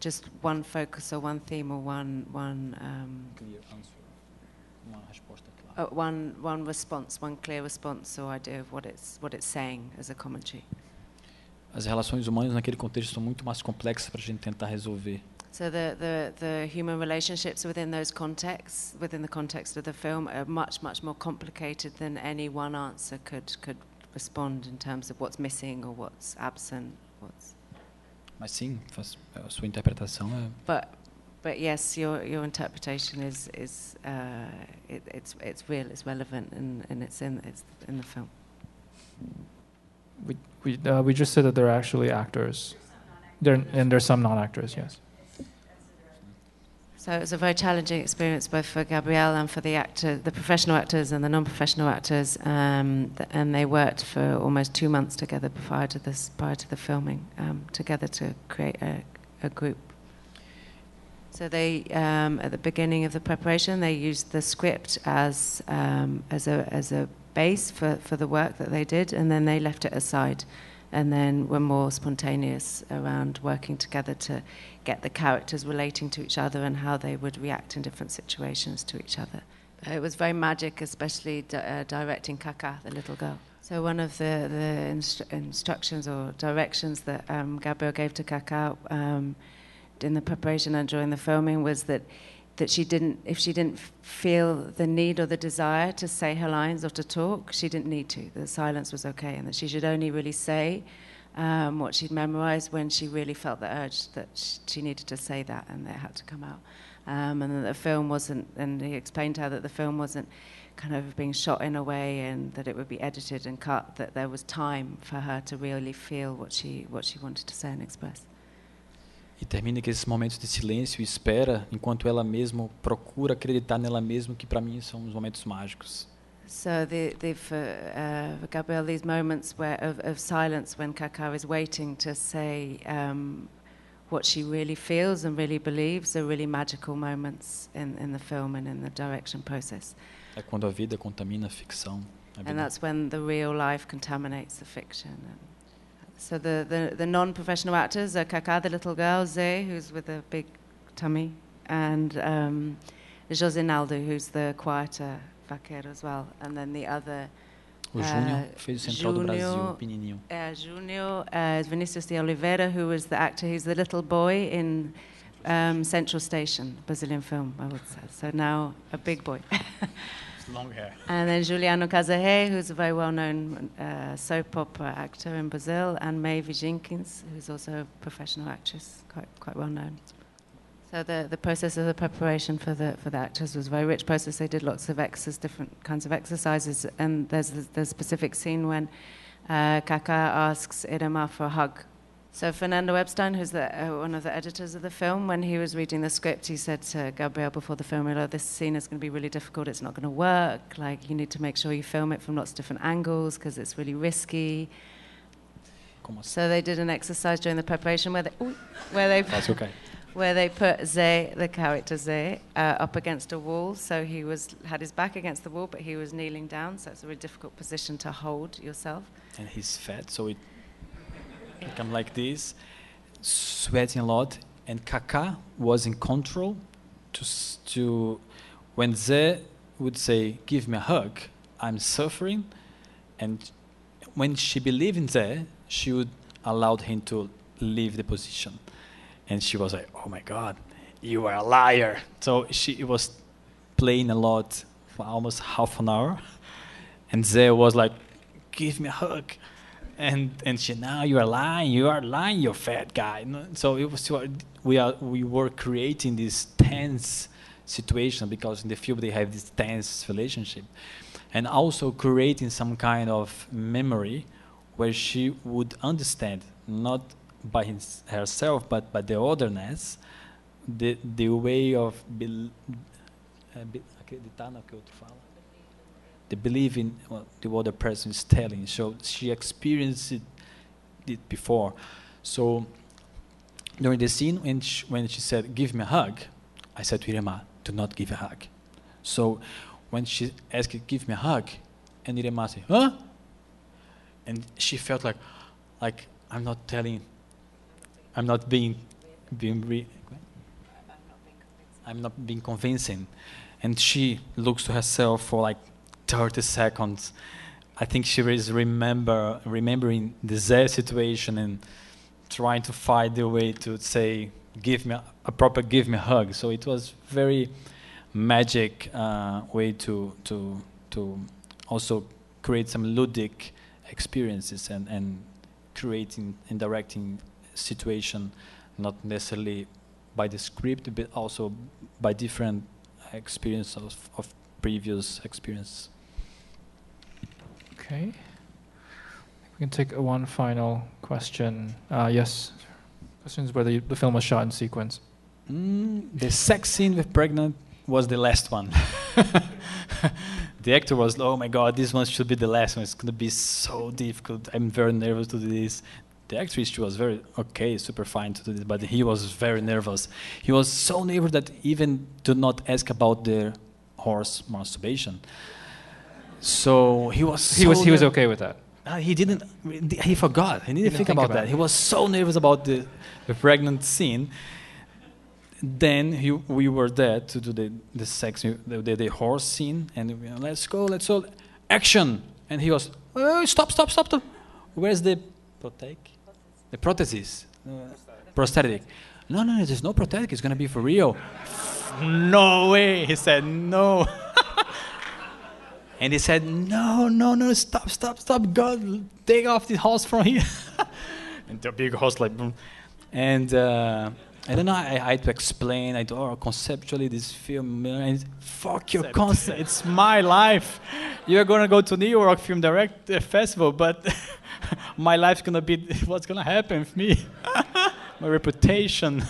just one focus or one theme or one one um, Clear answer. Uma resposta clara. uh, one one response, one clear response or idea of what it's what it's saying as a commentary. As relações humanas naquele contexto são muito mais complexas para a gente tentar resolver. So the, the, the human relationships within those contexts, within the context of the film, are much much more complicated than any one answer could could respond in terms of what's missing or what's absent. What's Mas sim, faz, a sua interpretação é but but yes, your your interpretation is is uh, it, it's it's real, it's relevant, and, and it's in it's in the film. We we uh, we just said that they're actually actors. There and there's some non-actors. Yes. So it was a very challenging experience both for Gabriel and for the actor, the professional actors and the non-professional actors, um, and they worked for almost two months together prior to this, prior to the filming, um, together to create a, a group. So they, um, at the beginning of the preparation, they used the script as um, as a as a base for, for the work that they did, and then they left it aside, and then we're more spontaneous around working together to get the characters relating to each other and how they would react in different situations to each other. Uh, It was very magic, especially di- uh, directing Kaka, the little girl. So one of the, the instru- instructions or directions that um, Gabriel gave to Kaka um, in the preparation and during the filming was that that she didn't, if she didn't feel the need or the desire to say her lines or to talk, she didn't need to. The silence was okay, and that she should only really say um, what she'd memorized when she really felt the urge that she needed to say that, and that it had to come out. Um, and that the film wasn't, and he explained to her that the film wasn't kind of being shot in a way, and that it would be edited and cut. That there was time for her to really feel what she what she wanted to say and express. E termina com esses momentos de silêncio e espera, enquanto ela mesma procura acreditar nela mesma, que para mim são os momentos mágicos. So the, the for, uh, for Gabrielle, these moments where of, of silence when Kaká is waiting to say um, what she really feels and really believes are really magical moments in, in the film and in the direction process. É quando a vida contamina a ficção. a And that's when the real life contaminates the fiction. So the, the, the non-professional actors are Kaká, the little girl, Zé, who's with a big tummy, and um, José Naldo, who's the quieter vaqueiro as well. And then the other O Júnior uh, fez o Central do Brasil, Júnior- pequenininho. uh, Junior uh, Vinicius de Oliveira, who was the actor, he's the little boy in um, Central Station, Brazilian film, I would say. So now a big boy. [laughs] Long hair. And then Juliano Cazarré, who's a very well-known uh, soap opera actor in Brazil, and Maeve Jinkings, who's also a professional actress, quite quite well known. So the, the process of the preparation for the for the actors was a very rich process. They did lots of exercises, different kinds of exercises, and there's the, specific scene when uh, Kaka asks Iremar for a hug. So Fernando Epstein, who's the, uh, one of the editors of the film, when he was reading the script, he said to Gabriel before the film, "Oh, this scene is going to be really difficult. It's not going to work. Like you need to make sure you film it from lots of different angles because it's really risky." So they did an exercise during the preparation where they, ooh, where they eu [laughs] caí. where they put Zé, the character Zé, uh, up against a wall. So he was had his back against the wall, but he was kneeling down. So it's a really difficult position to hold yourself. And he's fat, so it become like this, sweating a lot. And Kaká was in control to to when Ze would say, "Give me a hug," I'm suffering, and when she believed in Ze, she would allow him to leave the position, and she was like, "Oh my God, you are a liar!" So she was playing a lot for almost half an hour, and Ze was like, "Give me a hug." And and she now you are lying you are lying you fat guy. So it was we are we were creating this tense situation because in the film they have this tense relationship. And also creating some kind of memory where she would understand not by his, herself but by the otherness the the way of uh, be, acreditar no que o outro fala the belief in what the other person is telling. So she experienced it, it before. So during the scene when she, when she said, "Give me a hug," I said to Iremar, "Do not give a hug." So when she asked, "Give me a hug," and Iremar said, "Huh?" and she felt like, like I'm not telling, I'm not being being re- I'm not being convincing. And she looks to herself for like 30 seconds. I think she is remember remembering the situation and trying to find the way to say, give me a, a proper give me a hug. So it was very magic uh, way to to to also create some ludic experiences and, and creating and directing situation not necessarily by the script but also by different experience of, of previous experience okay we can take one final question uh, yes questions whether the film was shot in sequence mm, the sex scene with pregnant was the last one [laughs] the actor was, oh my god, this one should be the last one. It's gonna be so difficult. I'm very nervous to do this. The actress, she was very okay, super fine to do this, but he was very nervous. He was so nervous that even to not ask about the horse masturbation. So he was. He so was. He was okay with that. Uh, he didn't. He forgot. He didn't, he didn't think, think, about, about that. It. He was so nervous about the, the pregnant scene then he, we were there to do the, the sex, the, the, the horse scene, and we, let's go, let's go, action. And he was, oh, stop, stop, stop, stop. Where's the protec? The prosthesis. Uh, prosthetic. No, no, there's no prosthetic. It's going to be for real. [laughs] no way. He said, no. [laughs] and he said, no, no, no, stop, stop, stop. God, take off the horse from here. [laughs] and the big horse like, boom. and uh, I don't know. I, I had to explain. I oh, conceptually this film. And fuck your concept. it's my life. You're gonna go to New York Film Direct uh, Festival, but [laughs] my life's gonna be [laughs] what's gonna happen with me, my reputation.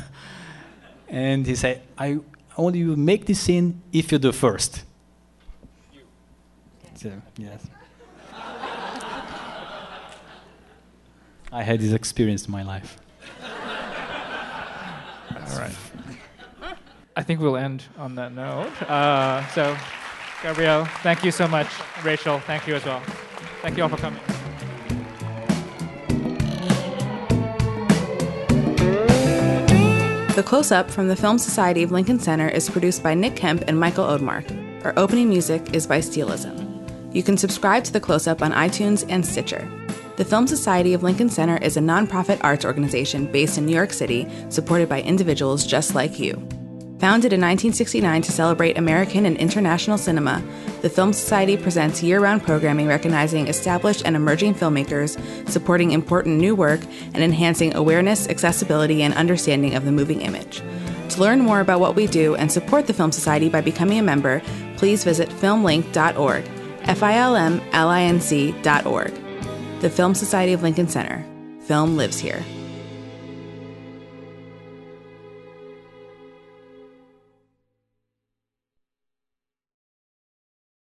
And he said, "I only will make this scene if you do first. You. So, yes. I had this experience in my life. All right. I think we'll end on that note. Uh, so, Gabriel, thank you so much. Rachel, thank you as well. Thank you all for coming. The Close Up from the Film Society of Lincoln Center is produced by Nick Kemp and Michael Odmark. Our opening music is by Steelism. You can subscribe to The Close Up on iTunes and Stitcher. The Film Society of Lincoln Center is a nonprofit arts organization based in New York City, supported by individuals just like you. Founded in 1969 to celebrate American and international cinema, the Film Society presents year round programming recognizing established and emerging filmmakers, supporting important new work, and enhancing awareness, accessibility, and understanding of the moving image. To learn more about what we do and support the Film Society by becoming a member, please visit filmlinc.org, the Film Society of Lincoln Center. Film lives here.